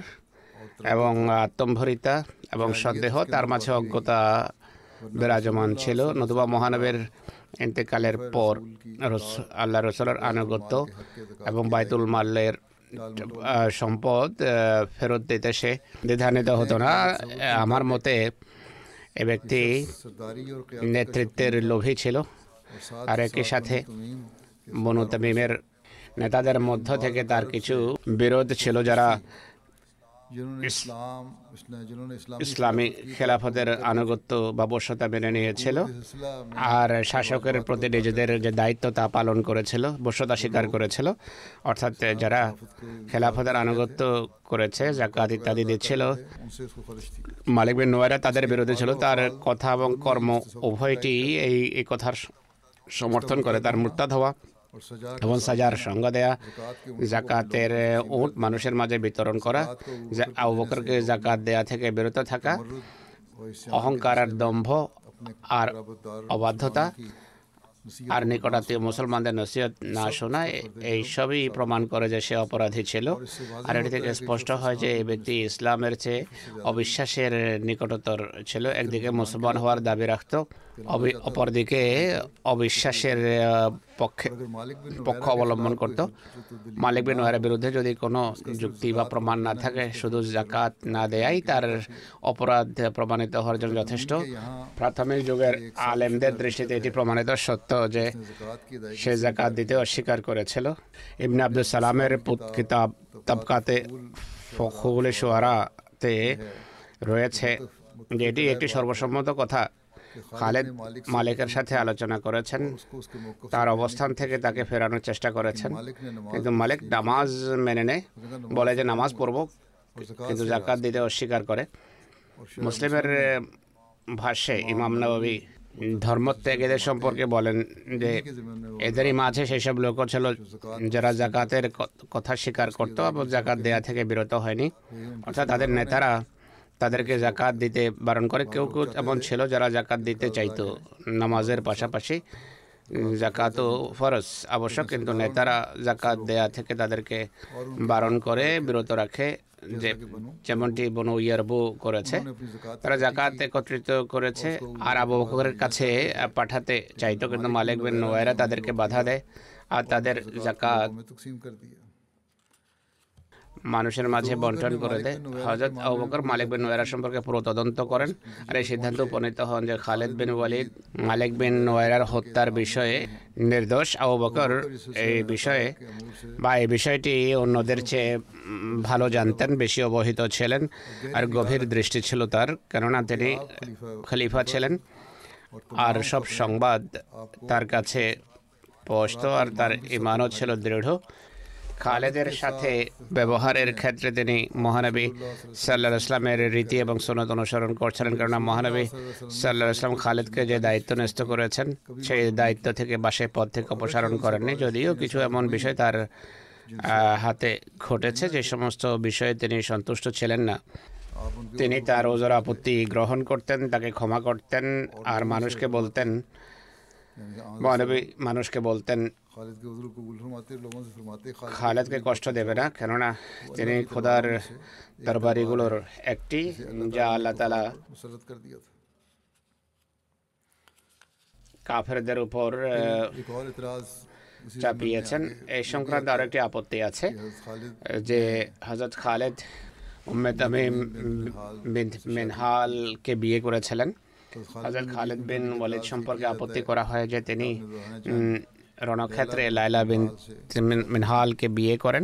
এবং আত্মম্ভরিতা এবং সন্দেহ তার মাঝে অজ্ঞতা বিরাজমান ছিল। নতুবা মহানবের ইন্তেকালের পর আল্লাহ রসলের আনুগত্য এবং বাইতুল মাল্লের সম্পদ ফেরত দিতে সে দ্বিধান্বিত হতো না। আমার মতে এ ব্যক্তি নেতৃত্বের লোভী ছিল। আর একই সাথে বনু তামিমের নেতাদের মধ্য থেকে তার কিছু বিরোধ ছিল যারা ইসলামী খেলাফতের আনুগত্য বা বর্ষতা মেনে নিয়েছিল। আর শাসকের প্রতি নিজেদের যে দায়িত্ব তা পালন করেছিল বর্ষতা স্বীকার করেছিল। অর্থাৎ যারা খেলাফতের আনুগত্য করেছে জাকাত ইত্যাদি দিচ্ছিল। মালিক বিন নোয়ারা তাদের বিরোধী ছিল। তার কথা এবং কর্ম উভয়টি এই কথার সমর্থন করে তার মুরতাদ হওয়া। এবং সাজার সঙ্গ দেয়া জাকাতের উট মানুষের মাঝে বিতরণ করা আবুবকরকে জাকাত দেয়া থেকে বিরত থাকা অহংকার আর দম্ভ আর অবাধ্যতা আর নিকটাত্মীয় মুসলমানদের নসিহত না শোনা এই সবই প্রমাণ করে যে সে অপরাধী ছিল। আর এটি থেকে স্পষ্ট হয় যে এই ব্যক্তি ইসলামের চেয়ে অবিশ্বাসের নিকটতর ছিল একদিকে মুসলমান হওয়ার দাবি রাখত। অপরদিকে অবিশ্বাসের পক্ষে পক্ষ অবলম্বন করত। মালিক বিন ওয়ারের বিরুদ্ধে যদি কোনো যুক্তি বা প্রমাণ না থাকে, শুধু জাকাত না দেয়াই তার অপরাধ প্রমাণিত হওয়ার জন্য যথেষ্ট। প্রাথমিক যুগের আলেমদের দৃষ্টিতে এটি প্রমাণিত সত্য যে সে জাকাত দিতে অস্বীকার করেছিল। ইবনে আব্দুল সালামের কিতাব তাবকাতে ফখুল সোহারাতে রয়েছে যেটি একটি সর্বসম্মত কথা। খালেদ মালিকের সাথে আলোচনা করেছেন। তার অবস্থান থেকে তাকে ফেরানোর চেষ্টা করেছেন। কিন্তু মালিক নামাজ মেনে নেয়। বলে যে নামাজ পড়ব কিন্তু জাকাত দিতে অস্বীকার করে। মুসলিমের ভাষ্যে ইমাম নবী ধর্মত্যাগীদের সম্পর্কে বলেন যে এদেরই মাঝে সেসব লোক ছিল যারা জাকাতের কথা স্বীকার করতো এবং জাকাত দেয়া থেকে বিরত হয়নি। অর্থাৎ তাদের নেতারা তাদেরকে জাকাত দিতে বারণ করে। কেউ কেউ এমন ছিল যারা জাকাত দিতে চাইতো। নামাজের পাশাপাশি জাকাত ফরজ, আবশ্যক, কিন্তু নেতারা জাকাত দেয়া থেকে তাদেরকে বারণ করে, বিরত রাখে। যে যেমনটি বনু ইয়ারবু করেছে, তারা জাকাত একত্রিত করেছে আর আবহাওয়ার কাছে পাঠাতে চাইতো। কিন্তু মালিক বিন নোয়েরা তাদেরকে বাধা দেয় আর তাদের জাকাত মানুষের মাঝে বন্টন করে দেয়। হজরত আবু বকর মালিক বিন নোয়েরা সম্পর্কে পুরো তদন্ত করেন আর এই সিদ্ধান্ত উপনীত হন যে খালেদ বিন ওয়ালিদ মালিক বিন নোয়েরার হত্যার বিষয়ে নির্দোষ। আবু বকর এই বিষয়ে বা এই বিষয়টি অন্যদের চেয়ে ভালো জানতেন বেশি অবহিত ছিলেন আর গভীর দৃষ্টি ছিল তার কেননা তিনি খলিফা ছিলেন। আর সব সংবাদ তার কাছে পৌঁছত আর তার ইমানও ছিল দৃঢ়। খালেদের সাথে ব্যবহারের ক্ষেত্রে তিনি মহানবী সাল্লাহ ইসলামের রীতি এবং সনদ অনুসরণ করছিলেন। কারণ মহানবী সাল্লাহ ইসলাম খালেদকে যে দায়িত্ব ন্যস্ত করেছেন সেই দায়িত্ব থেকে বাসে পদ থেকে অপসারণ করেননি। যদিও কিছু এমন বিষয় তার হাতে ঘটেছে যে সমস্ত বিষয়ে তিনি সন্তুষ্ট ছিলেন না। তিনি তার ওজোর আপত্তি গ্রহণ করতেন তাকে ক্ষমা করতেন আর মানুষকে বলতেন মহানবী মানুষকে বলতেন, খালেদকে কষ্ট দেবে না, কেননা তিনি খোদার দরবারিগুলোর একটি, যা আল্লাহ তালা কাফেরদের উপর চাপিয়েছেন। এই সংক্রান্ত আরেকটি আপত্তি আছে, যে হজরত খালেদ উম্মেদ তামিম বিনহালকে বিয়ে করেছিলেন। হজরত খালিদ বিন ওয়ালিদ সম্পর্কে আপত্তি করা হয় যে তিনি রণক্ষেত্রে লাইলা বিন মিনহালকে বিয়ে করেন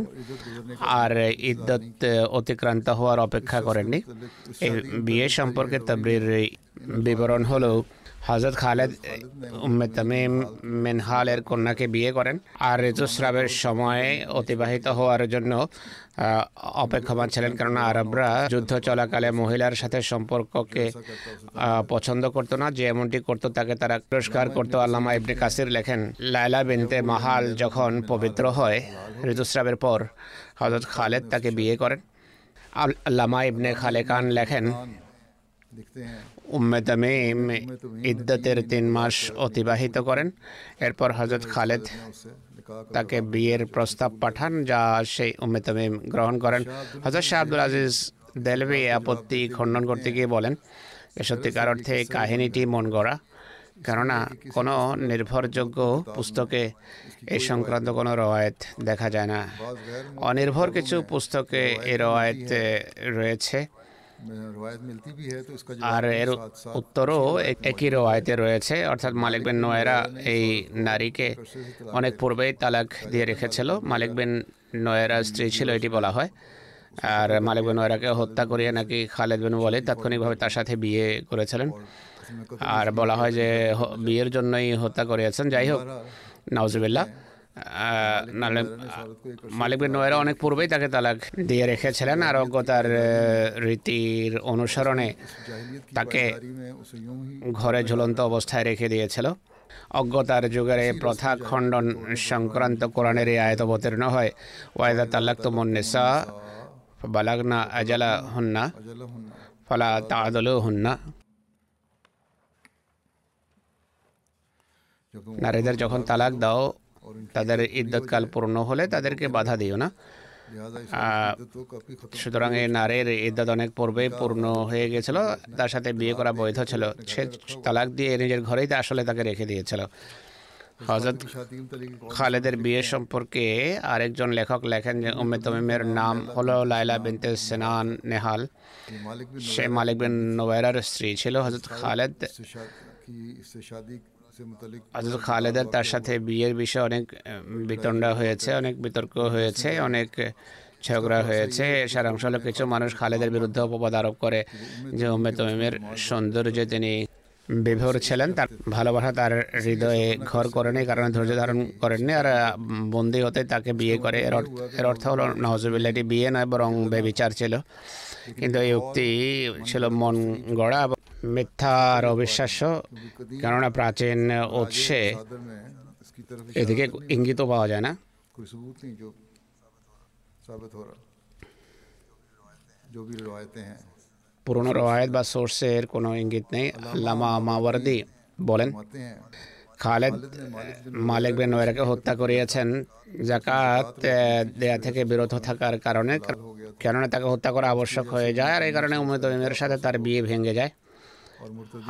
আর ইদ্যত অতিক্রান্ত হওয়ার অপেক্ষা করেননি। এই বিয়ে সম্পর্কে তাবরির বিবরণ হলো হজরত খালেদ উম্মে তামিম মিনহালের কন্যাকে বিয়ে করেন। আর ঋতুস্রাবের সময় অতিবাহিত হওয়ার জন্য অপেক্ষমান ছিলেন। কেননা আরবরা যুদ্ধ চলাকালে মহিলার সাথে সম্পর্ককে পছন্দ করতো না। যে এমনটি করতো, তাকে তারা পুরস্কার করতো। আল্লামা ইবনে কাসির লেখেন, লায়লা বিনতে মাহাল যখন পবিত্র হয়, ঋতুস্রাবের পর হজরত খালেদ তাকে বিয়ে করেন। আল- আল্লামা ইবনে খালেকান লেখেন উম্মেদ মেম তিন মাস অতিবাহিত করেন। এরপর হজরত খালেদ তাকে বিয়ের প্রস্তাব পাঠান, যা সেই উম্মে তামিম গ্রহণ করেন। হজরত শাহ আব্দুল আজিজ দেলভি আপত্তি খণ্ডন করতে গিয়ে বলেন, এ সত্যিকার অর্থে কাহিনীটি মন গড়া। কেননা কোনো নির্ভরযোগ্য পুস্তকে এ সংক্রান্ত কোনো রয়েত দেখা যায় না। অনির্ভর কিছু পুস্তকে এ রয়েত রয়েছে। আর এর উত্তরও একই রওয়ায়তে রয়েছে অর্থাৎ মালিক বিন নোয়েরা এই নারীকে অনেক পূর্বেই তালাক দিয়ে রেখেছিল। মালিক বিন নোয়েরা স্ত্রী ছিল এটি বলা হয়। আর মালিক বিন নোয়েরাকে হত্যা করিয়ে নাকি খালেদ বিন বলে তাৎক্ষণিকভাবে তার সাথে বিয়ে করেছিলেন। আর বলা হয় যে বিয়ের জন্যই হত্যা করিয়েছেন। যাই হোক নওয়াজবিল্লা মালিক নয়ের অনেক পূর্বেই তাকে তালাক দিয়ে রেখেছিলেন আর অজ্ঞতার রীতির অনুসরণে তাকে ঘরে ঝুলন্ত অবস্থায় রেখে দিয়েছিল। অজ্ঞতার যুগের এই প্রথা খণ্ডন সংক্রান্ত কোরআনের এই আয়ত অবতীর্ণ হয়। ওয়াইদা তাল্লাক তুমন্নেসা বালাগনা আজালা হুন্না ফলা তাদলু হন্না। নারীদের যখন তালাক দাও তাদের ইদ্যৎকাল পূর্ণ হলে তাদেরকে বাধা দিও না। সুতরাং এই নারীর ইদ্যাদ অনেক পূর্বেই পূর্ণ হয়ে গেছিল তার সাথে বিয়ে করা বৈধ ছিল। সে তালাক দিয়ে নিজের ঘরেই আসলে তাকে রেখে দিয়েছিল। হজরত খালেদের বিয়ে সম্পর্কে আরেকজন লেখক লেখেন যে, উম্মে তমিমের নাম হল লাইলা বিনতে সেনান নেহাল। সে মালিক বিন নোবেরার স্ত্রী ছিল হজরত খালেদ। আজল খালেদের তার সাথে বিয়ের বিষয়ে অনেক বিতণ্ডা হয়েছে, অনেক বিতর্ক হয়েছে, অনেক ঝগড়া হয়েছে। সারাংশ হলো কিছু মানুষ খালেদের বিরুদ্ধে অপবাদ আরোপ করে যে উম্মে তমিমের সৌন্দর্য তিনি বিভোর ছিলেন। তার ভালোবাসা তার হৃদয়ে ঘর করেনি কারণে ধৈর্য ধারণ করেননি আর বন্দি হতে তাকে বিয়ে করে। এর এর অর্থ হলো নওয়াজবিল্লা বিয়ে নয়, বরং বেবিচার ছিল। কিন্তু এই উক্তি ছিল মন গড়া মিথ্যা আর অবিশ্বাস্য, কেননা প্রাচীন উৎসে এদিকে ইঙ্গিতও পাওয়া যায় না। পুরনো রায়ত বা সোর্সের কোনো ইঙ্গিত নেই, লামা মাওয়ারদি বলেন। খালেদ মালিক বিন ওয়েরাকে হত্যা করিয়েছেন জাকাত দেয়া থেকে বিরত থাকার কারণে, কেননা তাকে হত্যা করা আবশ্যক হয়ে যায়, আর এই কারণে উমেদ ইমের সাথে তার বিয়ে ভেঙে যায়।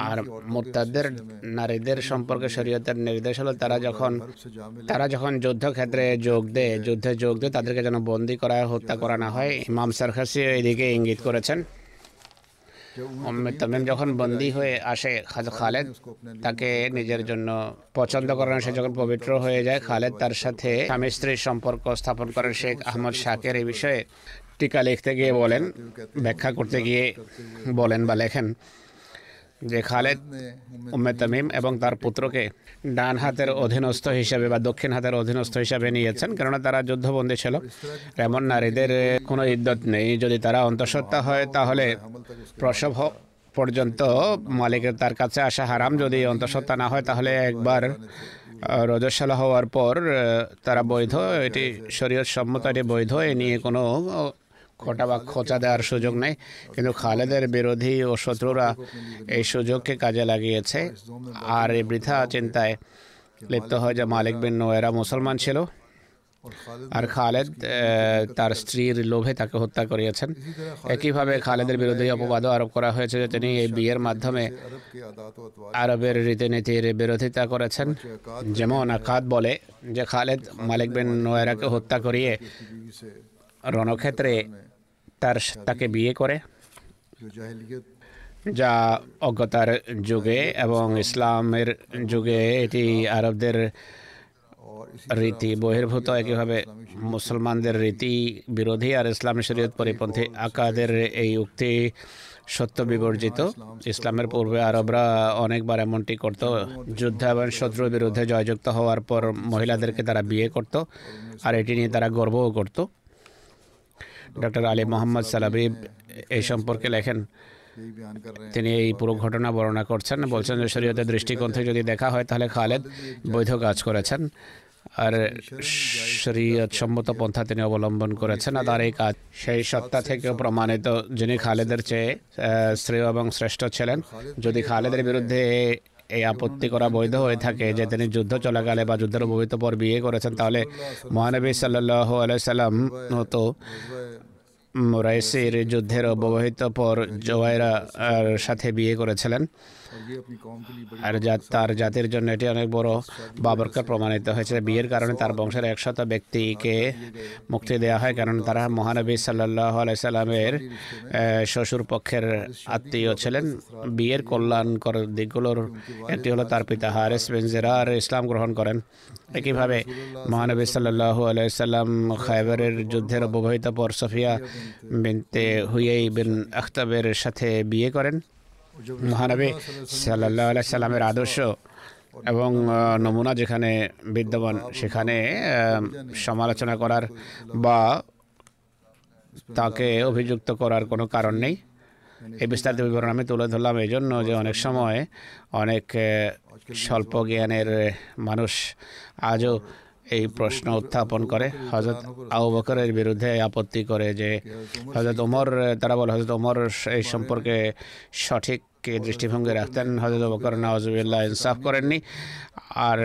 আর মোত্তাদের নারীদের সম্পর্কে শরীয়তের নির্দেশ হলো তারা যখন তারা যখন যুদ্ধক্ষেত্রে যোগ দেয় যুদ্ধে যোগ দেয় তাদেরকে যেন বন্দি করা হত্যা করা না হয়। ইমাম সারখাসি এদিকে ইঙ্গিত করেছেন। তামিম যখন বন্দি হয়ে আসে খালেদ তাকে নিজের জন্য পছন্দ করেন সে যখন পবিত্র হয়ে যায় খালেদ তার সাথে স্বামী স্ত্রীর সম্পর্ক স্থাপন করেন। শেখ আহমদ শাকের এই বিষয়ে টিকা লিখতে গিয়ে বলেন ব্যাখ্যা করতে গিয়ে বলেন বা লেখেন যে খালেদ উম্মে তামিম এবং তার পুত্রকে ডান হাতের অধীনস্থ হিসেবে বা দক্ষিণ হাতের অধীনস্থ হিসেবে নিয়েছেন, কেননা তারা যুদ্ধবন্দী ছিল। এমন নারীদের কোনো ইদ্যত নেই। যদি তারা অন্তঃসত্ত্বা হয়, তাহলে প্রসব পর্যন্ত মালিকের তার কাছে আসা হারাম। যদি অন্তঃসত্ত্বা না হয়, তাহলে একবার রজস্বালা হওয়ার পর তারা বৈধ। এটি শরীয়ত সম্মত এটি বৈধ। এ নিয়ে কোনো খোটা বা খোঁচা দেওয়ার সুযোগ নেই। কিন্তু খালেদের বিরোধী ও শত্রুরা এই সুযোগকে কাজে লাগিয়েছে। আর এই বৃথা চিন্তায় লিপ্ত হয় যে মালিক বিন নোয়েরা মুসলমান ছিল, আর খালেদ তার স্ত্রীর লোভে তাকে হত্যা করিয়েছেন। একইভাবে খালেদের বিরুদ্ধে অপবাদও আরোপ করা হয়েছে যে তিনি এই বিয়ের মাধ্যমে আরবের রীতিনীতির বিরোধিতা করেছেন। যেমন আকাদ বলে যে, খালেদ মালিক বিন নোয়েরাকে হত্যা করিয়ে রণক্ষেত্রে তার তাকে বিয়ে করে। যা অজ্ঞতার যুগে এবং ইসলামের যুগে এটি আরবদের রীতি বহির্ভূত। একইভাবে মুসলমানদের রীতি বিরোধী আর ইসলাম শরীয়ত পরিপন্থী আকাদের এই উক্তি সত্য বিবর্জিত। ইসলামের পূর্বে আরবরা অনেকবার এমনটি করত, যুদ্ধ এবং শত্রুর বিরুদ্ধে জয়যুক্ত হওয়ার পর মহিলাদেরকে তারা বিয়ে করত, আর এটি নিয়ে তারা গর্বও করতো। ডক্টর আলী মোহাম্মদ সালাবিব এই সম্পর্কে লেখেন। তিনি এই পুরো ঘটনা বর্ণনা করছেন, বলছেন যে শরীয়তের দৃষ্টিকোণ থেকে যদি দেখা হয় তাহলে খালেদ বৈধ কাজ করেছেন। আর শরীয়ত সম্মত পন্থা তিনি অবলম্বন করেছেন আর তার এই কাজ, সেই সত্তা থেকে প্রমাণিত যিনি খালেদের চেয়ে শ্রেয় এবং শ্রেষ্ঠ ছিলেন, যদি খালেদের বিরুদ্ধে এই আপত্তি করা বৈধ হয়ে থাকে যে তিনি যুদ্ধ চলাকালে বা যুদ্ধের অভিভূত পর বিয়ে করেছেন, তাহলে মহানবী সাল্লাহ আলাইসাল্লাম হতো রাইসির যুদ্ধের অব্যবহিত পর জোয়াইরা সাথে বিয়ে করেছিলেন। আর তার জাতির জন্য এটি অনেক বড় বাবরকার প্রমাণিত হয়েছে। বিয়ের কারণে তার বংশের একশত ব্যক্তিকে মুক্তি দেওয়া হয়, কারণ তারা মহানবী সাল্লাহ আলাইসাল্লামের শ্বশুর পক্ষের আত্মীয় ছিলেন। বিয়ের কল্যাণকর দিকগুলোর একটি হলো তার পিতা হারেস বিন জেরার ইসলাম গ্রহণ করেন। একইভাবে মহানবী সাল্লাহ আলাইসাল্লাম খাইবারের যুদ্ধের অব্যবহিত পর সফিয়া বিনতে হুইয়াই বিন আখতাবের সাথে বিয়ে করেন। মহানবী সাল্লাহ আলাই সাল্লামের আদর্শ এবং নমুনা যেখানে বিদ্যমান, সেখানে সমালোচনা করার বা তাকে অভিযুক্ত করার কোনো কারণ নেই। এই বিস্তারিত বিবরণ আমি তুলে ধরলাম এই জন্য যে অনেক সময় অনেক স্বল্প জ্ঞানের মানুষ আজও এই প্রশ্ন উত্থাপন করে। হজরত আবু বকরের বিরুদ্ধে আপত্তি করে যে হজরত ওমর, তারা বলে হজরত ওমর এই সম্পর্কে সঠিক কে দৃষ্টিভঙ্গি রাখতেন হজরত বকর নওয়াজুবিল্লাহ ইনসাফ করেননি। আর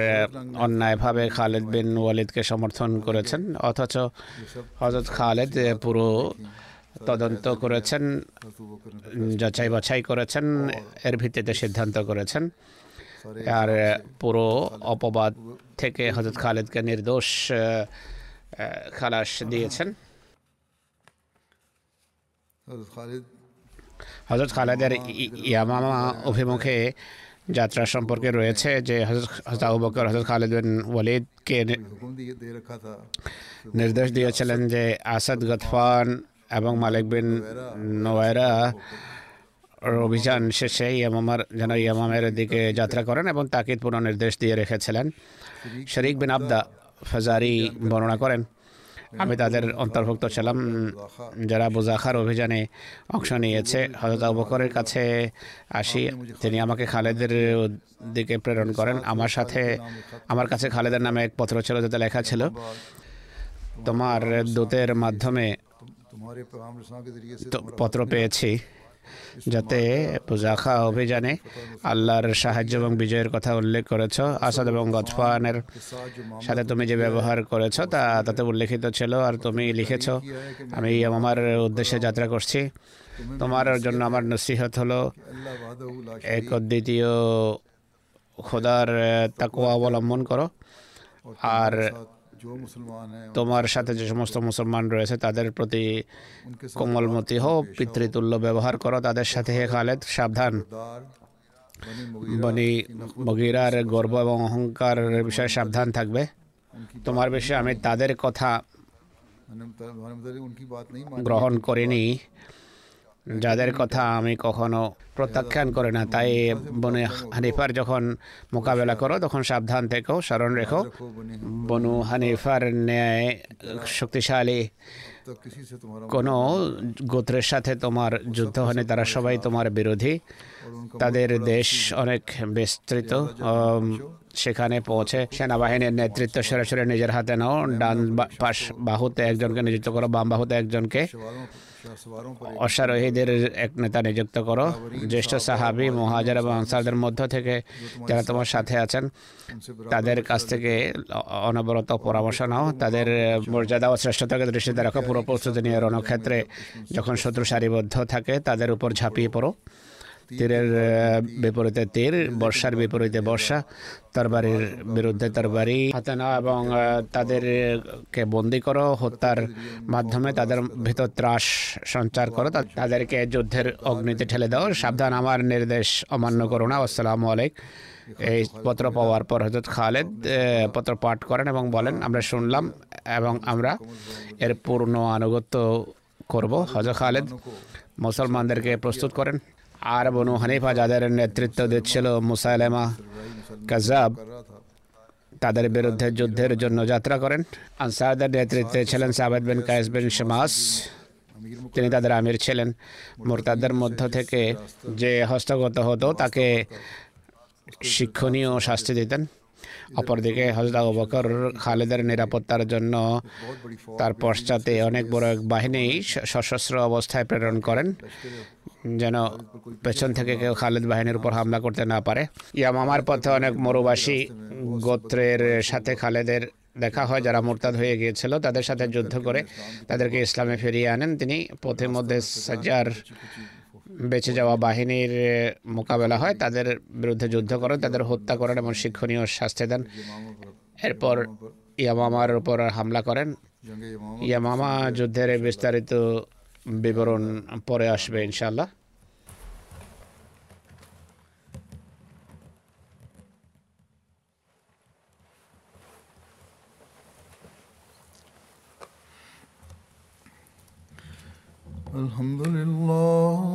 অন্যায়ভাবে খালেদ বিন ওয়ালিদকে সমর্থন করেছেন, অথচ হজরত খালেদ পুরো তদন্ত করেছেন যাচাই বাছাই করেছেন, এর ভিত্তিতে সিদ্ধান্ত করেছেন। আর পুরো অপবাদ থেকে হজরত খালেদকে নির্দোষ খালাস দিয়েছেন। খালেদ হজরত খালেদের ইয়ামামা অভিমুখে যাত্রা সম্পর্কে রয়েছে যে হজরত আবু বকর হজরত খালেদ বিন ওয়ালিদকে নির্দেশ দিয়েছিলেন যে আসাদ, গতফান এবং মালিক বিন নোয়েরা অভিযান শেষে ইয়ামামার, যেন ইয়ামামের দিকে যাত্রা করেন এবং তাকে পুনর্নির্দেশ দিয়ে রেখেছিলেন। শরিক বিন আবদা ফাজারি বর্ণনা করেন। আমি তাদের অন্তর্ভুক্ত ছিলাম। যারা বুজাখার অভিযানে অংশ নিয়েছে হজরত বকরের কাছে আসি। তিনি আমাকে খালেদের দিকে প্রেরণ করেন। আমার সাথে, আমার কাছে খালেদের নামে এক পত্র ছিল যাতে লেখা ছিল, তোমার দূতের মাধ্যমে পত্র পেয়েছি। যাতে পূজাখা অভিযানে আল্লাহর সাহায্য এবং বিজয়ের কথা উল্লেখ করেছ। আসাদ এবং গজফানের সাথে তুমি যে ব্যবহার করেছ, তা তাতে উল্লেখিত ছিল আর তুমি লিখেছ, আমি আমার উদ্দেশ্যে যাত্রা করছি। তোমার জন্য আমার নসিহত হলো এক দ্বিতীয় খোদার তাকুয়া অবলম্বন করো। আর তোমার সাথে যে সমস্ত মুসলমান রয়েছে তাদের প্রতি কোমলমতি হো পিতৃতুল্য ব্যবহার করো তাদের সাথে হে খালেদ সাবধান। বনি বগিরার গর্ব এবং অহংকারের বিষয়ে সাবধান থাকবে। তোমার বিষয়ে আমি তাদের কথা গ্রহণ করিনি। যাদের কথা আমি কখনো প্রত্যাখ্যান করে না, তাই বনু হানিফার যখন মোকাবেলা করো, তখন সাবধান থেকো, স্মরণ রেখো। বনু হানিফার ন্যায় শক্তিশালী কোনো গোত্রের সাথে তোমার যুদ্ধ হয়নি, তারা সবাই তোমার বিরোধী। তাদের দেশ অনেক বিস্তৃত সেখানে পৌঁছে সেনাবাহিনীর নেতৃত্ব সরাসরি নিজের হাতে নাও, ডান পাশ বাহুতে একজনকে নিযুক্ত করো, বাম বাহুতে একজনকে। অশ্বারোহীদের এক নেতা নিযুক্ত করো। জ্যেষ্ঠ সাহাবি মহাজার এবং আনসারদের মধ্য থেকে যারা তোমার সাথে আছেন, তাদের কাছ থেকে অনবরত পরামর্শ নাও। তাদের মর্যাদা ও শ্রেষ্ঠতাকে দৃষ্টিতে রাখো। পুরো প্রস্তুতি নিয়ে রণক্ষেত্রে যখন শত্রু সারিবদ্ধ থাকে, তাদের উপর ঝাঁপিয়ে পড়ো। তীরের বিপরীতে তীর, বর্ষার বিপরীতে বর্ষা। তরবারির বিরুদ্ধে তরবারি। হাতে নাও এবং তাদেরকে বন্দি করো, হত্যার মাধ্যমে তাদের ভিতর ত্রাস সঞ্চার করো। তাদেরকে যুদ্ধের অগ্নিতে ঠেলে দাও। সাবধান, আমার নির্দেশ অমান্য করো না। আসসালামু আলাইকুম। এই পত্র পাওয়ার পর হজরত খালেদ পত্র পাঠ করেন এবং বলেন, আমরা শুনলাম এবং আমরা এর পূর্ণ আনুগত্য করব। হজরত খালেদ মুসলমানদেরকে প্রস্তুত করেন। আর বনু হানিফা যাদের নেতৃত্ব দিচ্ছিল মুসাইলেমা কাজাব তাদের বিরুদ্ধে যুদ্ধের জন্য যাত্রা করেন। আনসারদের নেতৃত্বে ছিলেন সাবেদ বিন কায়েস বিন শমাস। তিনি তাদের আমির ছিলেন। মোরতাদের মধ্য থেকে যে হস্তগত হতো, তাকে শিক্ষণীয় শাস্তি দিতেন। অপরদিকে হজরত আবু বকর খালেদের নিরাপত্তার জন্য তার পশ্চাতে অনেক বড় এক বাহিনী সশস্ত্র অবস্থায় প্রেরণ করেন, যেন পেছন থেকে কেউ খালেদ বাহিনীর উপর হামলা করতে না পারে। ইয়ামামার পথে অনেক মরুবাসী গোত্রের সাথে খালেদের দেখা হয়, যারা মোরতাদ হয়ে গিয়েছিল, তাদের সাথে যুদ্ধ করে তাদেরকে ইসলামে ফিরিয়ে আনেন। তিনি পথে মধ্যে সাজার বেঁচে যাওয়া বাহিনীর মোকাবেলা হয়, তাদের বিরুদ্ধে যুদ্ধ করেন, তাদের হত্যা করেন এবং শিক্ষণীয় শাস্তি দেন। এরপর ইয়ামামার উপর হামলা করেন। ইয়ামামা যুদ্ধের বিস্তারিত বিবরণ পরে আসবে ইনশাল্লাহ الحمد لله